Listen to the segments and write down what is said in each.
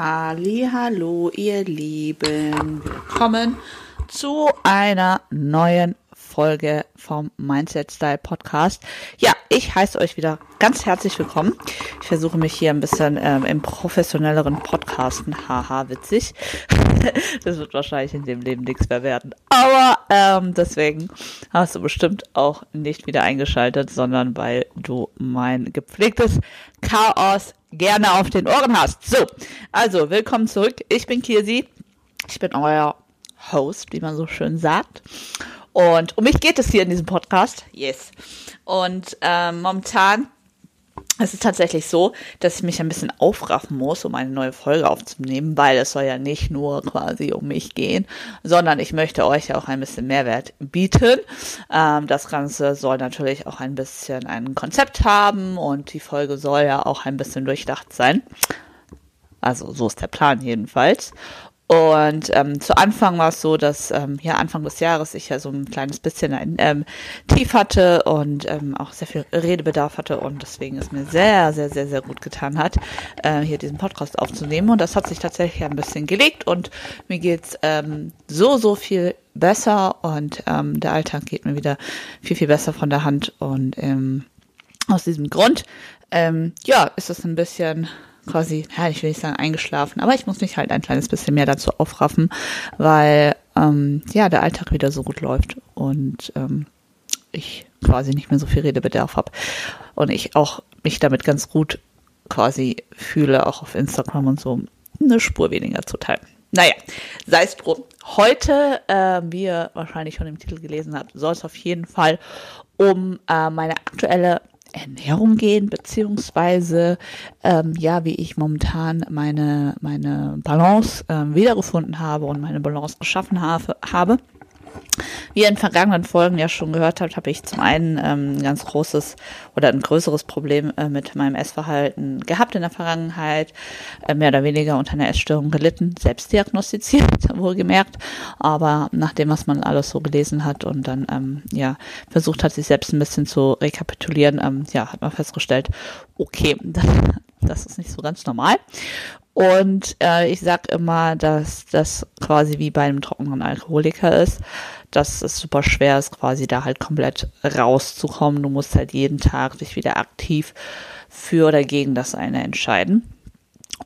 Hallo, ihr Lieben. Willkommen zu einer neuen Folge vom Mindset Style Podcast. Ja, ich heiße euch wieder ganz herzlich willkommen. Ich versuche mich hier ein bisschen ähm, im professionelleren Podcasten. Haha, witzig. das wird wahrscheinlich in dem Leben nichts mehr werden. Aber ähm, deswegen hast du bestimmt auch nicht wieder eingeschaltet, sondern weil du mein gepflegtes Chaos gerne auf den Ohren hast. So, also willkommen zurück. Ich bin Kirsi. Ich bin euer Host, wie man so schön sagt. Und um mich geht es hier in diesem Podcast. Yes. Und ähm, momentan es tatsächlich so, dass ich mich ein bisschen aufraffen muss, um eine neue Folge aufzunehmen, weil es soll ja nicht nur quasi um mich gehen, sondern ich möchte euch auch ein bisschen Mehrwert bieten. Ähm, das Ganze soll natürlich auch ein bisschen ein Konzept haben und die Folge soll ja auch ein bisschen durchdacht sein. Also so ist der Plan jedenfalls. Und ähm, zu Anfang war es so, dass ähm, ja Anfang des Jahres ich ja so ein kleines bisschen ein ähm, Tief hatte und ähm, auch sehr viel Redebedarf hatte und deswegen es mir sehr, sehr, sehr, sehr gut getan hat, äh, hier diesen Podcast aufzunehmen. Und das hat sich tatsächlich ein bisschen gelegt und mir geht's ähm, so, so viel besser und ähm, der Alltag geht mir wieder viel, viel besser von der Hand. Und ähm, aus diesem Grund, ähm, ja, ist es ein bisschen quasi, ja, ich will nicht sagen eingeschlafen, aber ich muss mich halt ein kleines bisschen mehr dazu aufraffen, weil ähm, ja der Alltag wieder so gut läuft und ähm, ich quasi nicht mehr so viel Redebedarf habe und ich auch mich damit ganz gut quasi fühle, auch auf Instagram und so eine Spur weniger zu teilen. Naja, sei es drum. Heute, äh, wie ihr wahrscheinlich schon im Titel gelesen habt, soll es auf jeden Fall um äh, meine aktuelle Ernährung gehen, beziehungsweise ähm, ja, wie ich momentan meine, meine Balance äh, wiedergefunden habe und meine Balance geschaffen habe. habe. Wie ihr in vergangenen Folgen ja schon gehört habt, habe ich zum einen ähm, ein ganz großes oder ein größeres Problem äh, mit meinem Essverhalten gehabt in der Vergangenheit, äh, mehr oder weniger unter einer Essstörung gelitten, selbst diagnostiziert, wohlgemerkt. Aber nach dem, was man alles so gelesen hat und dann ähm, ja versucht hat, sich selbst ein bisschen zu rekapitulieren, ähm, ja, hat man festgestellt, okay, das, das ist nicht so ganz normal. Und äh, ich sag immer, dass das quasi wie bei einem trockenen Alkoholiker ist, dass es super schwer ist, quasi da halt komplett rauszukommen. Du musst halt jeden Tag dich wieder aktiv für oder gegen das eine entscheiden.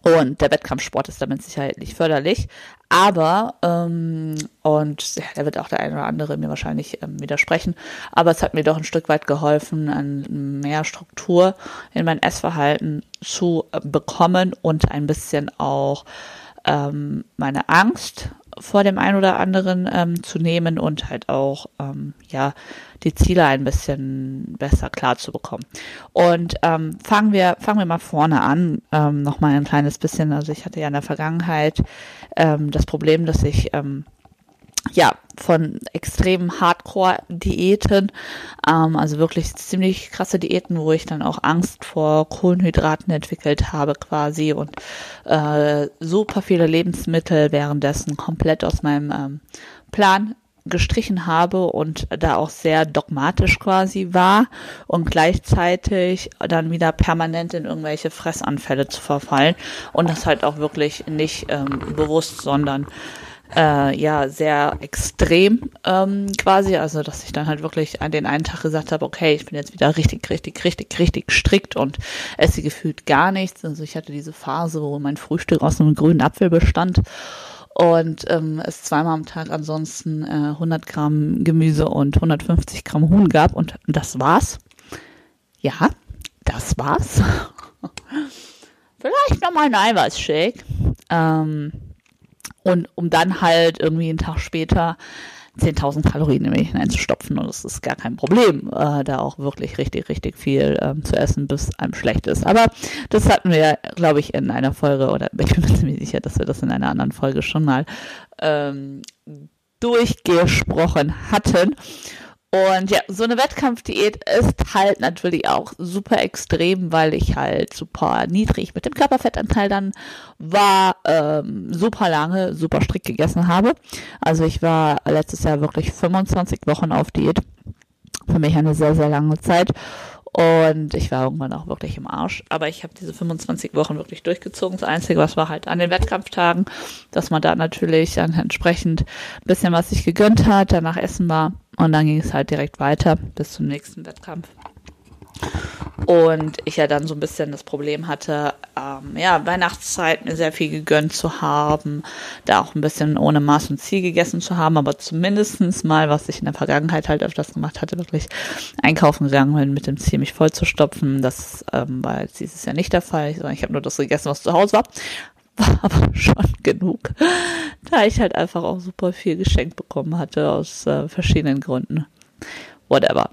Und der Wettkampfsport ist damit sicherlich förderlich. Aber, ähm, und ja, da wird auch der eine oder andere mir wahrscheinlich ähm, widersprechen, aber es hat mir doch ein Stück weit geholfen, an mehr Struktur in mein Essverhalten zu äh, bekommen und ein bisschen auch ähm, meine Angst vor dem einen oder anderen ähm, zu nehmen und halt auch ähm, ja die Ziele ein bisschen besser klar zu bekommen. Und ähm, fangen wir fangen wir mal vorne an, ähm, noch mal ein kleines bisschen. Also ich hatte ja in der Vergangenheit ähm, das Problem, dass ich ähm, ja, von extremen Hardcore-Diäten, ähm, also wirklich ziemlich krasse Diäten, wo ich dann auch Angst vor Kohlenhydraten entwickelt habe quasi und äh, super viele Lebensmittel währenddessen komplett aus meinem ähm, Plan gestrichen habe und da auch sehr dogmatisch quasi war und gleichzeitig dann wieder permanent in irgendwelche Fressanfälle zu verfallen und das halt auch wirklich nicht ähm, bewusst, sondern äh, ja sehr extrem ähm, quasi, also dass ich dann halt wirklich an den einen Tag gesagt habe, okay, ich bin jetzt wieder richtig, richtig, richtig, richtig strikt und esse gefühlt gar nichts. Also ich hatte diese Phase, wo mein Frühstück aus einem grünen Apfel bestand und ähm, es zweimal am Tag ansonsten äh, 100 Gramm Gemüse und 150 Gramm Huhn gab und das war's. Ja, das war's. Vielleicht nochmal ein Eiweißshake. Ähm, und um dann halt irgendwie einen Tag später 10.000 Kalorien in mich hineinzustopfen und es ist gar kein Problem, äh, da auch wirklich richtig, richtig viel ähm, zu essen, bis einem schlecht ist. Aber das hatten wir, glaube ich, in einer Folge oder ich bin mir ziemlich sicher, dass wir das in einer anderen Folge schon mal ähm, durchgesprochen hatten. Und ja, so eine Wettkampfdiät ist halt natürlich auch super extrem, weil ich halt super niedrig mit dem Körperfettanteil dann war, ähm, super lange, super strikt gegessen habe. Also ich war letztes Jahr wirklich 25 Wochen auf Diät. Für mich eine sehr, sehr lange Zeit. Und ich war irgendwann auch wirklich im Arsch. Aber ich habe diese 25 Wochen wirklich durchgezogen. Das Einzige, was war halt an den Wettkampftagen, dass man da natürlich dann entsprechend ein bisschen was sich gegönnt hat, danach essen war. Und dann ging es halt direkt weiter bis zum nächsten Wettkampf. Und ich ja dann so ein bisschen das Problem hatte, ähm, ja, Weihnachtszeit mir sehr viel gegönnt zu haben, da auch ein bisschen ohne Maß und Ziel gegessen zu haben, aber zumindestens mal, was ich in der Vergangenheit halt öfters gemacht hatte, wirklich einkaufen gegangen bin mit dem Ziel, mich vollzustopfen. Das ähm, war jetzt dieses Jahr nicht der Fall. Ich, ich habe nur das gegessen, was zu Hause war. Aber schon genug, da ich halt einfach auch super viel geschenkt bekommen hatte aus äh, verschiedenen Gründen. Whatever.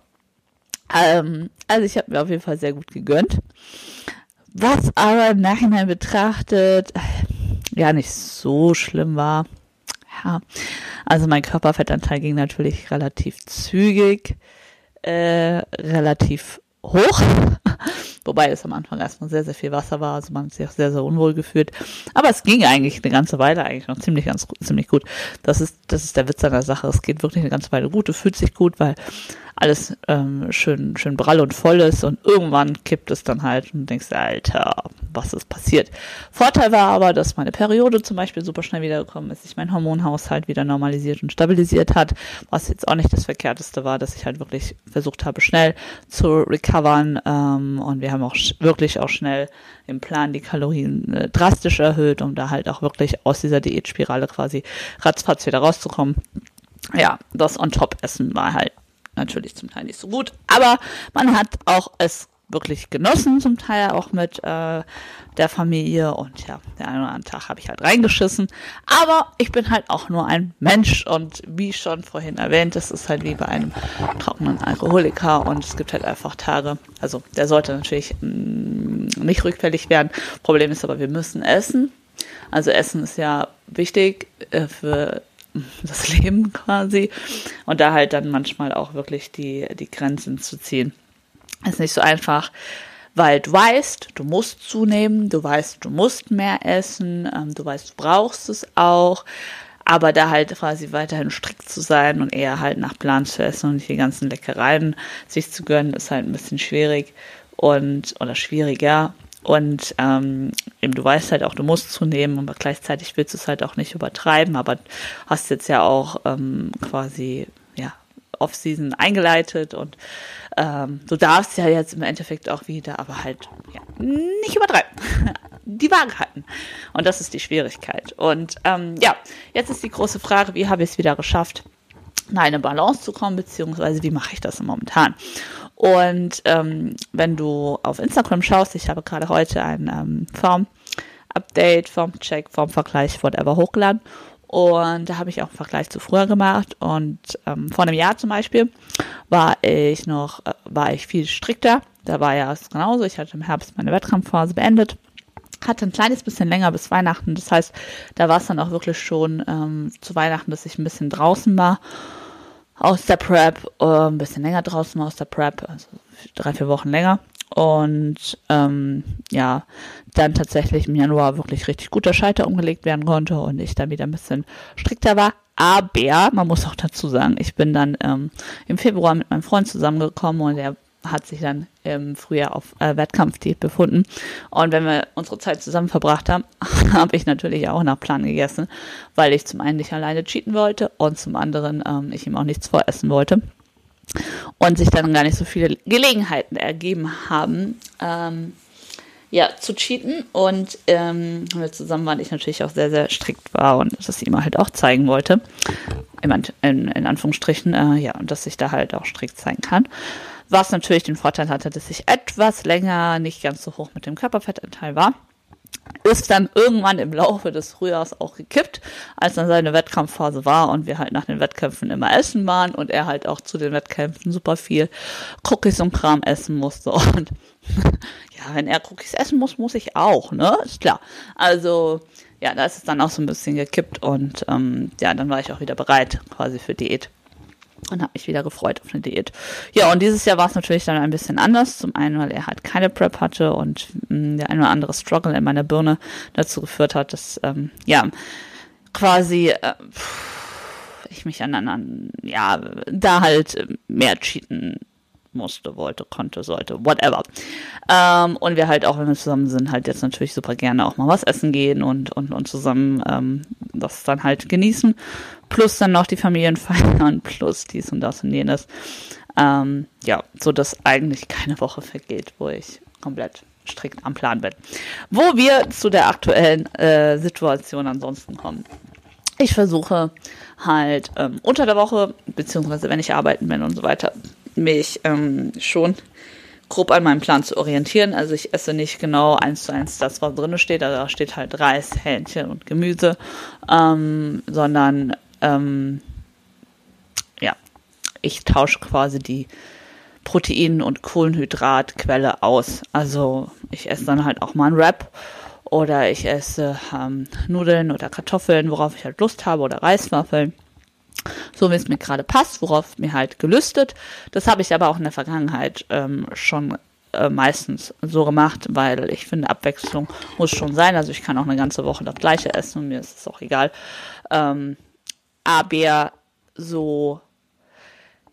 Ähm, also ich habe mir auf jeden Fall sehr gut gegönnt. Was aber im Nachhinein betrachtet ja nicht so schlimm war. Ja, also mein Körperfettanteil ging natürlich relativ zügig, äh, relativ hoch. Wobei es am Anfang erstmal sehr, sehr viel Wasser war, also man hat sich auch sehr, sehr unwohl gefühlt. Aber es ging eigentlich eine ganze Weile eigentlich noch ziemlich, ganz, ziemlich gut. Das ist, das ist der Witz an der Sache. Es geht wirklich eine ganze Weile gut. Es fühlt sich gut, weil alles ähm, schön, schön brall und voll ist und irgendwann kippt es dann halt und denkst, Alter, was ist passiert? Vorteil war aber, dass meine Periode zum Beispiel super schnell wiedergekommen ist, sich mein Hormonhaushalt wieder normalisiert und stabilisiert hat, was jetzt auch nicht das Verkehrteste war, dass ich halt wirklich versucht habe, schnell zu recovern ähm, und wir haben auch wirklich auch schnell im Plan die Kalorien äh, drastisch erhöht, um da halt auch wirklich aus dieser Diätspirale quasi ratzfatz wieder rauszukommen. Ja, das On-Top-Essen war halt natürlich zum Teil nicht so gut, aber man hat auch es wirklich genossen, zum Teil auch mit äh, der Familie und ja, der einen oder anderen Tag habe ich halt reingeschissen. Aber ich bin halt auch nur ein Mensch und wie schon vorhin erwähnt, das ist halt wie bei einem trockenen Alkoholiker und es gibt halt einfach Tage, also der sollte natürlich mh, mm, nicht rückfällig werden. Problem ist aber, wir müssen essen. Also Essen ist ja wichtig äh, für das Leben quasi. Und da halt dann manchmal auch wirklich die, die Grenzen zu ziehen. Ist nicht so einfach, weil du weißt, du musst zunehmen, du weißt, du musst mehr essen, ähm, du weißt, du brauchst es auch. Aber da halt quasi weiterhin strikt zu sein und eher halt nach Plan zu essen und nicht die ganzen Leckereien sich zu gönnen, ist halt ein bisschen schwierig und oder schwieriger. Und ähm, eben, du weißt halt auch, du musst zunehmen, aber gleichzeitig willst du es halt auch nicht übertreiben, aber hast jetzt ja auch ähm, quasi ja Off-Season eingeleitet und ähm, du darfst ja jetzt im Endeffekt auch wieder, aber halt ja, nicht übertreiben. die Waage halten. Und das ist die Schwierigkeit. Und ähm, ja, jetzt ist die große Frage, wie habe ich es wieder geschafft, in eine Balance zu kommen, beziehungsweise wie mache ich das momentan? Und ähm, wenn du auf Instagram schaust, ich habe gerade heute ein ähm, Form-Update, Form-Check, Formvergleich, whatever hochgeladen. Und da habe ich auch einen Vergleich zu früher gemacht. Und ähm, vor einem Jahr zum Beispiel war ich noch, äh, war ich viel strikter. Da war ja es genauso. Ich hatte im Herbst meine Wettkampfphase beendet. Hatte ein kleines bisschen länger bis Weihnachten. Das heißt, da war es dann auch wirklich schon ähm, zu Weihnachten, dass ich ein bisschen draußen war aus der Prep, äh, ein bisschen länger draußen aus der Prep, also drei, vier Wochen länger. Und ähm, ja, dann tatsächlich im Januar wirklich richtig guter Schalter umgelegt werden konnte und ich dann wieder ein bisschen strikter war. Aber man muss auch dazu sagen, ich bin dann ähm, im Februar mit meinem Freund zusammengekommen und der hat sich dann im Frühjahr auf äh, Wettkampfdiät befunden. Und wenn wir unsere Zeit zusammen verbracht haben, habe ich natürlich auch nach Plan gegessen, weil ich zum einen nicht alleine cheaten wollte und zum anderen ähm, ich ihm auch nichts voressen wollte. Und sich dann gar nicht so viele Gelegenheiten ergeben haben, ähm, ja, zu cheaten. Und ähm, wir zusammen waren, ich natürlich auch sehr, sehr strikt war und das ihm halt auch zeigen wollte. In, in, in Anführungsstrichen, äh, ja, und dass ich da halt auch strikt zeigen kann. Was natürlich den Vorteil hatte, dass ich etwas länger nicht ganz so hoch mit dem Körperfettanteil war. Ist dann irgendwann im Laufe des Frühjahrs auch gekippt, als dann seine Wettkampfphase war und wir halt nach den Wettkämpfen immer essen waren und er halt auch zu den Wettkämpfen super viel Cookies und Kram essen musste. Und ja, wenn er Cookies essen muss, muss ich auch, ne? Ist klar. Also, ja, da ist es dann auch so ein bisschen gekippt und ähm, ja, dann war ich auch wieder bereit quasi für Diät und habe mich wieder gefreut auf eine Diät. Ja, und dieses Jahr war es natürlich dann ein bisschen anders. Zum einen, weil er halt keine Prep hatte und mh, mm, der ein oder andere Struggle in meiner Birne dazu geführt hat, dass, ähm, ja, quasi äh, ich mich an, an, ja, da halt mehr cheaten musste, wollte, konnte, sollte, whatever. Ähm, und wir halt auch, wenn wir zusammen sind, halt jetzt natürlich super gerne auch mal was essen gehen und, und, und zusammen ähm, das dann halt genießen. Plus dann noch die Familien feiern, plus dies und das und jenes. Ähm, ja, so dass eigentlich keine Woche vergeht, wo ich komplett strikt am Plan bin. Wo wir zu der aktuellen äh, Situation ansonsten kommen. Ich versuche halt ähm, unter der Woche, beziehungsweise wenn ich arbeiten bin und so weiter, mich ähm, schon grob an meinem Plan zu orientieren. Also ich esse nicht genau eins zu eins das, was drin steht. Also da steht halt Reis, Hähnchen und Gemüse, ähm, sondern ähm, ja, ich tausche quasi die Protein- und Kohlenhydratquelle aus. Also ich esse dann halt auch mal ein Wrap oder ich esse ähm, Nudeln oder Kartoffeln, worauf ich halt Lust habe oder Reiswaffeln. So wie es mir gerade passt, worauf mir halt gelüstet. Das habe ich aber auch in der Vergangenheit ähm, schon äh, meistens so gemacht, weil ich finde, Abwechslung muss schon sein. Also ich kann auch eine ganze Woche das gleiche essen und mir ist es auch egal. Ähm, aber so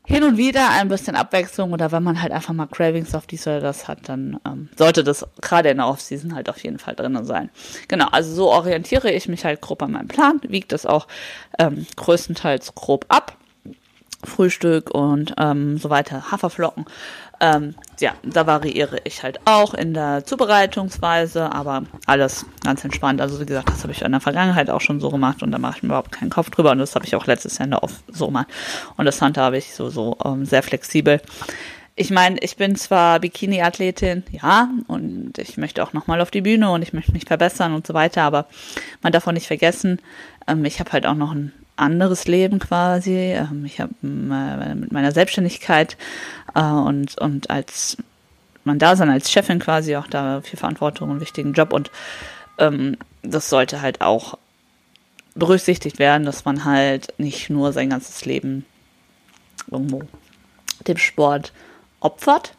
hin und wieder ein bisschen Abwechslung oder wenn man halt einfach mal Cravings auf dies oder das hat, dann ähm, sollte das gerade in der Offseason halt auf jeden Fall drinnen sein. Genau, also so orientiere ich mich halt grob an meinem Plan, wiegt das auch ähm, größtenteils grob ab. Frühstück und ähm, so weiter, Haferflocken ähm, ja, da variiere ich halt auch in der Zubereitungsweise, aber alles ganz entspannt. Also wie gesagt, das habe ich in der Vergangenheit auch schon so gemacht und da mache ich mir überhaupt keinen Kopf drüber und das habe ich auch letztes Jahr auf so gemacht. Und das handhabe ich so, so ähm, sehr flexibel. Ich meine, ich bin zwar Bikini-Athletin, ja, und ich möchte auch nochmal auf die Bühne und ich möchte mich verbessern und so weiter, aber man darf auch nicht vergessen, ähm, ich habe halt auch noch ein anderes Leben quasi. Ähm, ich habe äh, mit meiner Selbstständigkeit äh, und, und als man da sein, als Chefin quasi auch da viel Verantwortung und wichtigen Job und ähm, das sollte halt auch berücksichtigt werden, dass man halt nicht nur sein ganzes Leben irgendwo dem Sport opfert.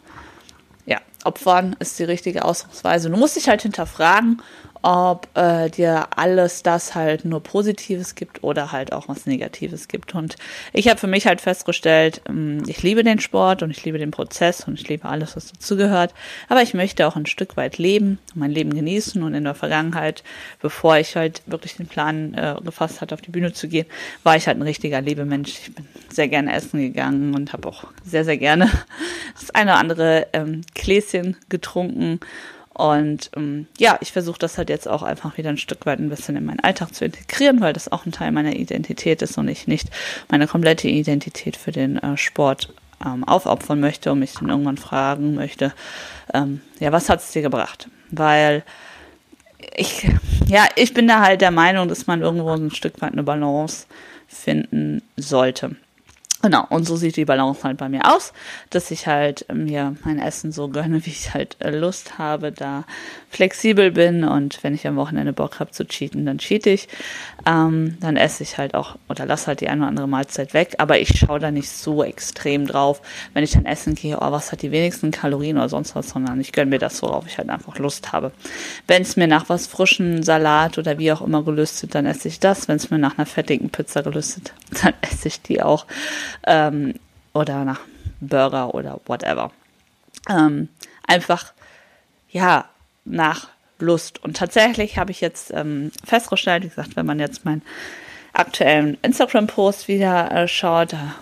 Ja, opfern ist die richtige Ausdrucksweise. Du musst dich halt hinterfragen, ob äh, dir alles das halt nur Positives gibt oder halt auch was Negatives gibt. Und ich habe für mich halt festgestellt, ähm, ich liebe den Sport und ich liebe den Prozess und ich liebe alles, was dazugehört. Aber ich möchte auch ein Stück weit leben, mein Leben genießen. Und in der Vergangenheit, bevor ich halt wirklich den Plan äh, gefasst hatte, auf die Bühne zu gehen, war ich halt ein richtiger Lebemensch. Ich bin sehr gerne essen gegangen und habe auch sehr, sehr gerne das eine oder andere ähm, Gläschen getrunken und ähm, ja, ich versuche das halt jetzt auch einfach wieder ein Stück weit ein bisschen in meinen Alltag zu integrieren, weil das auch ein Teil meiner Identität ist und ich nicht meine komplette Identität für den äh, Sport ähm, aufopfern möchte und mich dann irgendwann fragen möchte, ähm, ja, was hat es dir gebracht? Weil ich, ja, ich bin da halt der Meinung, dass man irgendwo ein Stück weit eine Balance finden sollte. Genau, und so sieht die Balance halt bei mir aus, dass ich halt mir mein Essen so gönne, wie ich halt äh, Lust habe, da flexibel bin und wenn ich am Wochenende Bock habe zu cheaten, dann cheat ich. Ähm, dann esse ich halt auch oder lass halt die eine oder andere Mahlzeit weg, aber ich schaue da nicht so extrem drauf, wenn ich dann essen gehe, oh, was hat die wenigsten Kalorien oder sonst was, sondern ich gönne mir das, worauf ich halt einfach Lust habe. Wenn es mir nach was frischen Salat oder wie auch immer gelüstet, dann esse ich das. Wenn es mir nach einer fettigen Pizza gelüstet, dann esse ich die auch ähm, oder nach Burger oder whatever. Ähm, einfach, ja, nach Lust. Und tatsächlich habe ich jetzt ähm, festgestellt, wie gesagt, wenn man jetzt meinen aktuellen Instagram-Post wieder äh, schaut, da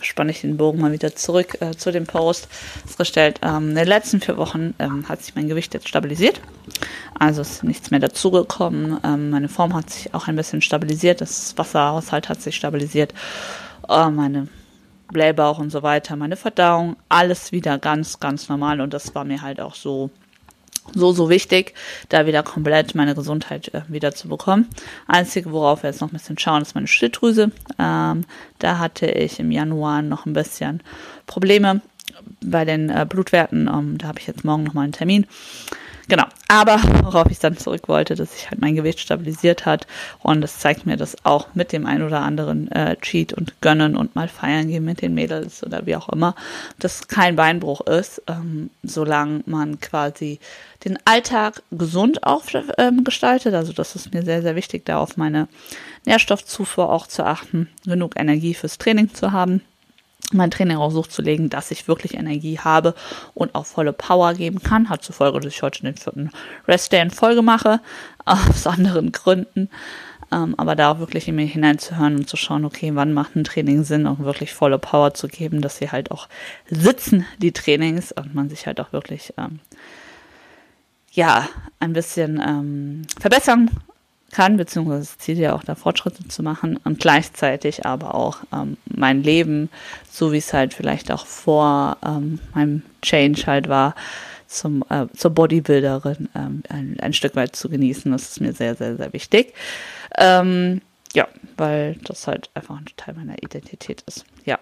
spanne ich den Bogen mal wieder zurück äh, zu dem Post. Festgestellt, ähm, in den letzten vier Wochen ähm, hat sich mein Gewicht jetzt stabilisiert. Also ist nichts mehr dazugekommen. Ähm, meine Form hat sich auch ein bisschen stabilisiert. Das Wasserhaushalt hat sich stabilisiert. Äh, meine Blähbauch und so weiter, meine Verdauung, alles wieder ganz, ganz normal. Und das war mir halt auch so so, so wichtig, da wieder komplett meine Gesundheit äh, wieder zu bekommen. Einzige, worauf wir jetzt noch ein bisschen schauen, ist meine Schilddrüse. Ähm, da hatte ich im Januar noch ein bisschen Probleme bei den äh, Blutwerten. Ähm, da habe ich jetzt morgen nochmal einen Termin. Genau. Aber worauf ich dann zurück wollte, dass sich halt mein Gewicht stabilisiert hat. Und das zeigt mir das auch mit dem ein oder anderen äh, Cheat und Gönnen und mal feiern gehen mit den Mädels oder wie auch immer, dass kein Beinbruch ist, ähm, solange man quasi den Alltag gesund auch ähm, gestaltet. Also das ist mir sehr, sehr wichtig, da auf meine Nährstoffzufuhr auch zu achten, genug Energie fürs Training zu haben mein Training auch so zu legen, dass ich wirklich Energie habe und auch volle Power geben kann. Hat zur Folge, dass ich heute den vierten Rest Day in Folge mache, aus anderen Gründen. Ähm, aber da auch wirklich in mir hineinzuhören und zu schauen, okay, wann macht ein Training Sinn, auch wirklich volle Power zu geben, dass sie halt auch sitzen, die Trainings, und man sich halt auch wirklich, ähm, ja, ein bisschen ähm, verbessern kann, beziehungsweise das Ziel ja auch da Fortschritte zu machen und gleichzeitig aber auch ähm, mein Leben, so wie es halt vielleicht auch vor ähm, meinem Change halt war, zum, äh, zur Bodybuilderin ähm, ein, ein Stück weit zu genießen. Das ist mir sehr, sehr, sehr wichtig. Ähm, ja, weil das halt einfach ein Teil meiner Identität ist. Ja.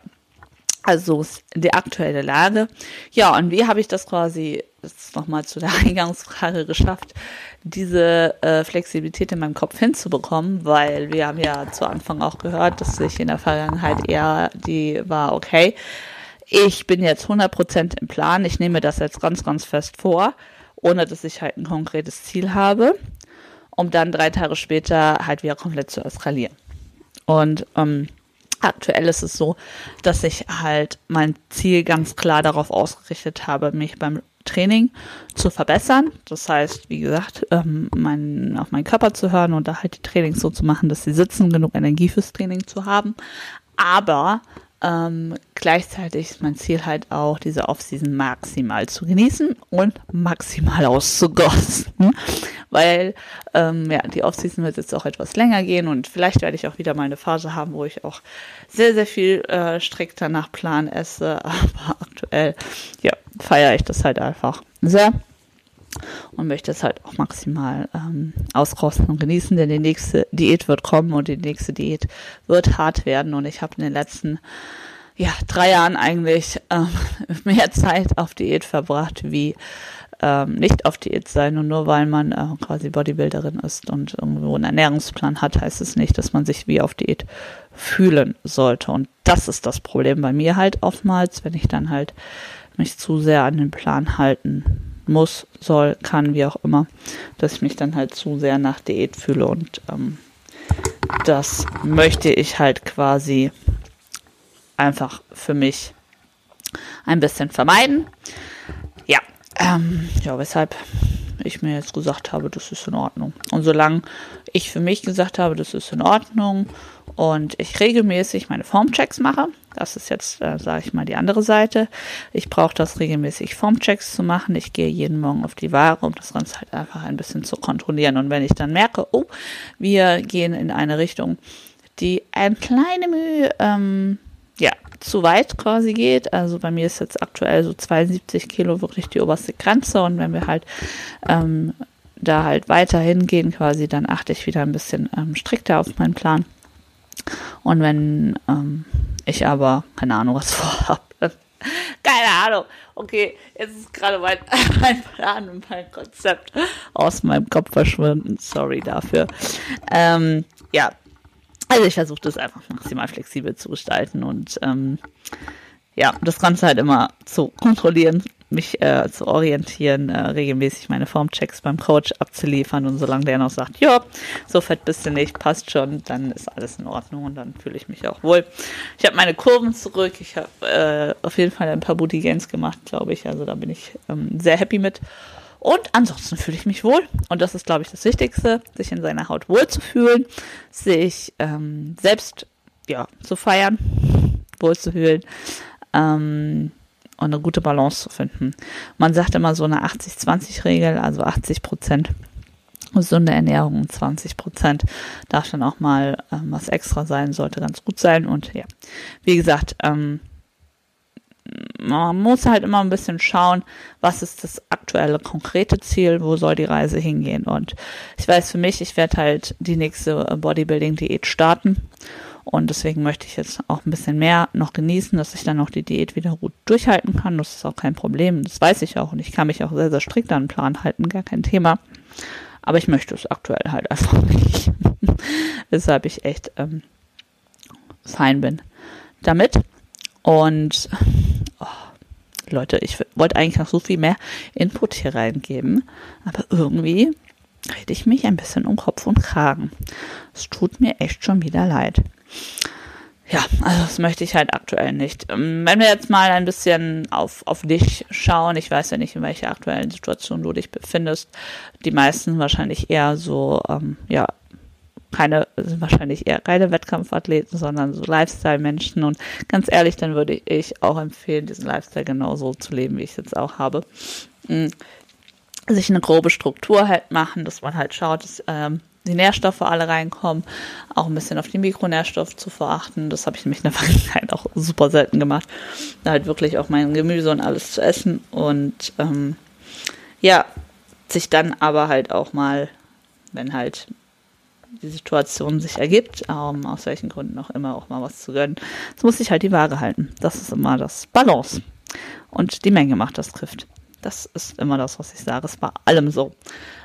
Also die aktuelle Lage. Ja, und wie habe ich das quasi jetzt nochmal zu der Eingangsfrage geschafft, diese äh, Flexibilität in meinem Kopf hinzubekommen, weil wir haben ja zu Anfang auch gehört, dass ich in der Vergangenheit eher die war, okay, ich bin jetzt 100% im Plan, ich nehme das jetzt ganz, ganz fest vor, ohne dass ich halt ein konkretes Ziel habe, um dann drei Tage später halt wieder komplett zu eskalieren. Und ähm, aktuell ist es so, dass ich halt mein Ziel ganz klar darauf ausgerichtet habe, mich beim Training zu verbessern. Das heißt, wie gesagt, ähm, mein, auf meinen Körper zu hören und da halt die Trainings so zu machen, dass sie sitzen, genug Energie fürs Training zu haben. Aber ähm, gleichzeitig ist mein Ziel halt auch, diese Offseason maximal zu genießen und maximal auszugossen. Weil ähm, ja, die Offseason wird jetzt auch etwas länger gehen und vielleicht werde ich auch wieder mal eine Phase haben, wo ich auch sehr, sehr viel äh, strikter nach Plan esse. Aber aktuell, ja, feiere ich das halt einfach sehr und möchte es halt auch maximal ähm, auskosten und genießen, denn die nächste Diät wird kommen und die nächste Diät wird hart werden. Und ich habe in den letzten ja, drei Jahren eigentlich ähm, mehr Zeit auf Diät verbracht wie ähm, nicht auf Diät sein. Und nur weil man äh, quasi Bodybuilderin ist und irgendwo einen Ernährungsplan hat, heißt es nicht, dass man sich wie auf Diät fühlen sollte. Und das ist das Problem bei mir halt oftmals, wenn ich dann halt mich zu sehr an den Plan halten muss, soll, kann, wie auch immer, dass ich mich dann halt zu sehr nach Diät fühle und ähm, das möchte ich halt quasi einfach für mich ein bisschen vermeiden. Ja, ähm, ja, weshalb ich mir jetzt gesagt habe, das ist in Ordnung. Und solange ich für mich gesagt habe, das ist in Ordnung und ich regelmäßig meine Formchecks mache, das ist jetzt, äh, sage ich mal, die andere Seite. Ich brauche das regelmäßig Formchecks zu machen. Ich gehe jeden Morgen auf die Ware, um das Ganze halt einfach ein bisschen zu kontrollieren. Und wenn ich dann merke, oh, wir gehen in eine Richtung, die ein kleine Mühe, ähm, ja, zu weit quasi geht. Also bei mir ist jetzt aktuell so 72 Kilo wirklich die oberste Grenze. Und wenn wir halt ähm, da halt weiter hingehen quasi, dann achte ich wieder ein bisschen ähm, strikter auf meinen Plan. Und wenn ähm, ich aber keine Ahnung, was vorhab. keine Ahnung. Okay, jetzt ist gerade mein, mein Plan und mein Konzept aus meinem Kopf verschwunden. Sorry dafür. Ähm, ja, also ich versuche das einfach maximal flexibel zu gestalten und ähm, ja, das Ganze halt immer zu kontrollieren, mich äh, zu orientieren, äh, regelmäßig meine Formchecks beim Coach abzuliefern und solange der noch sagt, ja, so fett bist du nicht, passt schon, dann ist alles in Ordnung und dann fühle ich mich auch wohl. Ich habe meine Kurven zurück, ich habe äh, auf jeden Fall ein paar Booty Gains gemacht, glaube ich, also da bin ich ähm, sehr happy mit. Und ansonsten fühle ich mich wohl. Und das ist, glaube ich, das Wichtigste, sich in seiner Haut wohl zu fühlen, sich ähm, selbst ja, zu feiern, wohl zu fühlen. Ähm, und eine gute Balance zu finden. Man sagt immer so eine 80-20-Regel, also 80 Prozent gesunde Ernährung, 20 Prozent darf dann auch mal ähm, was extra sein, sollte ganz gut sein. Und ja, wie gesagt, ähm, man muss halt immer ein bisschen schauen, was ist das aktuelle konkrete Ziel, wo soll die Reise hingehen. Und ich weiß für mich, ich werde halt die nächste Bodybuilding-Diät starten und deswegen möchte ich jetzt auch ein bisschen mehr noch genießen, dass ich dann auch die Diät wieder gut durchhalten kann. Das ist auch kein Problem. Das weiß ich auch. Und ich kann mich auch sehr, sehr strikt an den Plan halten. Gar kein Thema. Aber ich möchte es aktuell halt einfach nicht. Weshalb ich echt ähm, fein bin damit. Und oh, Leute, ich wollte eigentlich noch so viel mehr Input hier reingeben. Aber irgendwie rede ich mich ein bisschen um Kopf und Kragen. Es tut mir echt schon wieder leid. Ja, also das möchte ich halt aktuell nicht. Ähm, wenn wir jetzt mal ein bisschen auf, auf dich schauen, ich weiß ja nicht, in welcher aktuellen Situation du dich befindest. Die meisten wahrscheinlich eher so, ähm, ja, keine, sind wahrscheinlich eher keine Wettkampfathleten, sondern so Lifestyle-Menschen. Und ganz ehrlich, dann würde ich auch empfehlen, diesen Lifestyle genauso zu leben, wie ich es jetzt auch habe. Mhm. Sich eine grobe Struktur halt machen, dass man halt schaut, dass ähm, die Nährstoffe alle reinkommen, auch ein bisschen auf die Mikronährstoffe zu verachten. Das habe ich nämlich in der Vergangenheit auch super selten gemacht. Da halt wirklich auch mein Gemüse und alles zu essen und ähm, ja, sich dann aber halt auch mal, wenn halt die Situation sich ergibt, ähm, aus welchen Gründen auch immer, auch mal was zu gönnen. Es muss sich halt die Waage halten. Das ist immer das Balance. Und die Menge macht das trifft. Das ist immer das, was ich sage. Es bei allem so.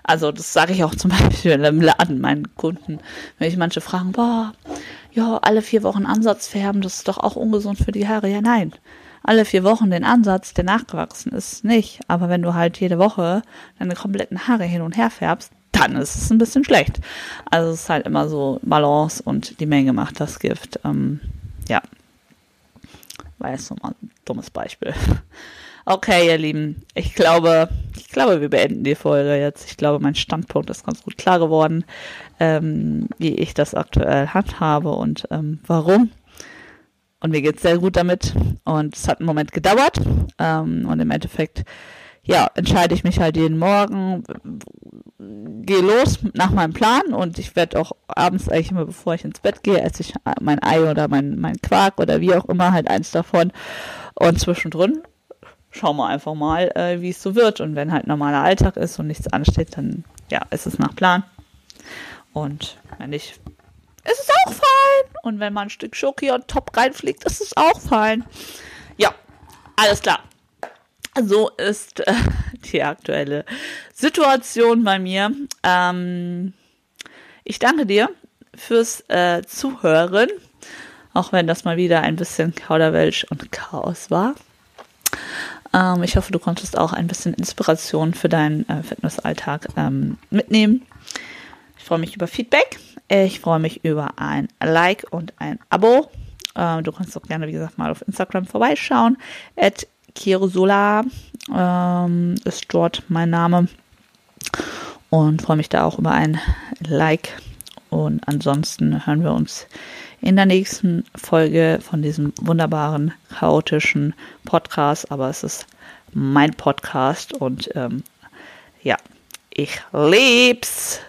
Also das sage ich auch zum Beispiel im Laden meinen Kunden, wenn ich manche fragen, boah, ja, alle vier Wochen Ansatz färben, das ist doch auch ungesund für die Haare. Ja, nein. Alle vier Wochen den Ansatz, der nachgewachsen ist, nicht. Aber wenn du halt jede Woche deine kompletten Haare hin und her färbst, dann ist es ein bisschen schlecht. Also es ist halt immer so Balance und die Menge macht das Gift. Ähm, ja. War jetzt nochmal ein dummes Beispiel. Okay, ihr Lieben, ich glaube, ich glaube, wir beenden die Folge jetzt. Ich glaube, mein Standpunkt ist ganz gut klar geworden, ähm, wie ich das aktuell handhabe und ähm, warum. Und mir geht's sehr gut damit. Und es hat einen Moment gedauert. Ähm, und im Endeffekt, ja, entscheide ich mich halt jeden Morgen, gehe los nach meinem Plan und ich werde auch abends eigentlich immer, bevor ich ins Bett gehe, esse ich mein Ei oder mein, mein Quark oder wie auch immer, halt eins davon. Und zwischendrin schauen wir einfach mal, äh, wie es so wird. Und wenn halt normaler Alltag ist und nichts ansteht, dann ja, ist es nach Plan. Und wenn nicht, ist es auch fein. Und wenn mal ein Stück Schoki und Top reinfliegt, ist es auch fein. Ja, alles klar. So ist äh, die aktuelle Situation bei mir. Ähm, ich danke dir fürs äh, Zuhören, auch wenn das mal wieder ein bisschen Kauderwelsch und Chaos war. Ähm, ich hoffe, du konntest auch ein bisschen Inspiration für deinen äh, Fitnessalltag ähm, mitnehmen. Ich freue mich über Feedback. Ich freue mich über ein Like und ein Abo. Ähm, du kannst auch gerne, wie gesagt, mal auf Instagram vorbeischauen. At Kirosula ähm, ist dort mein Name. Und freue mich da auch über ein Like. Und ansonsten hören wir uns in der nächsten Folge von diesem wunderbaren, chaotischen Podcast. Aber es ist mein Podcast und ähm, ja, ich lieb's.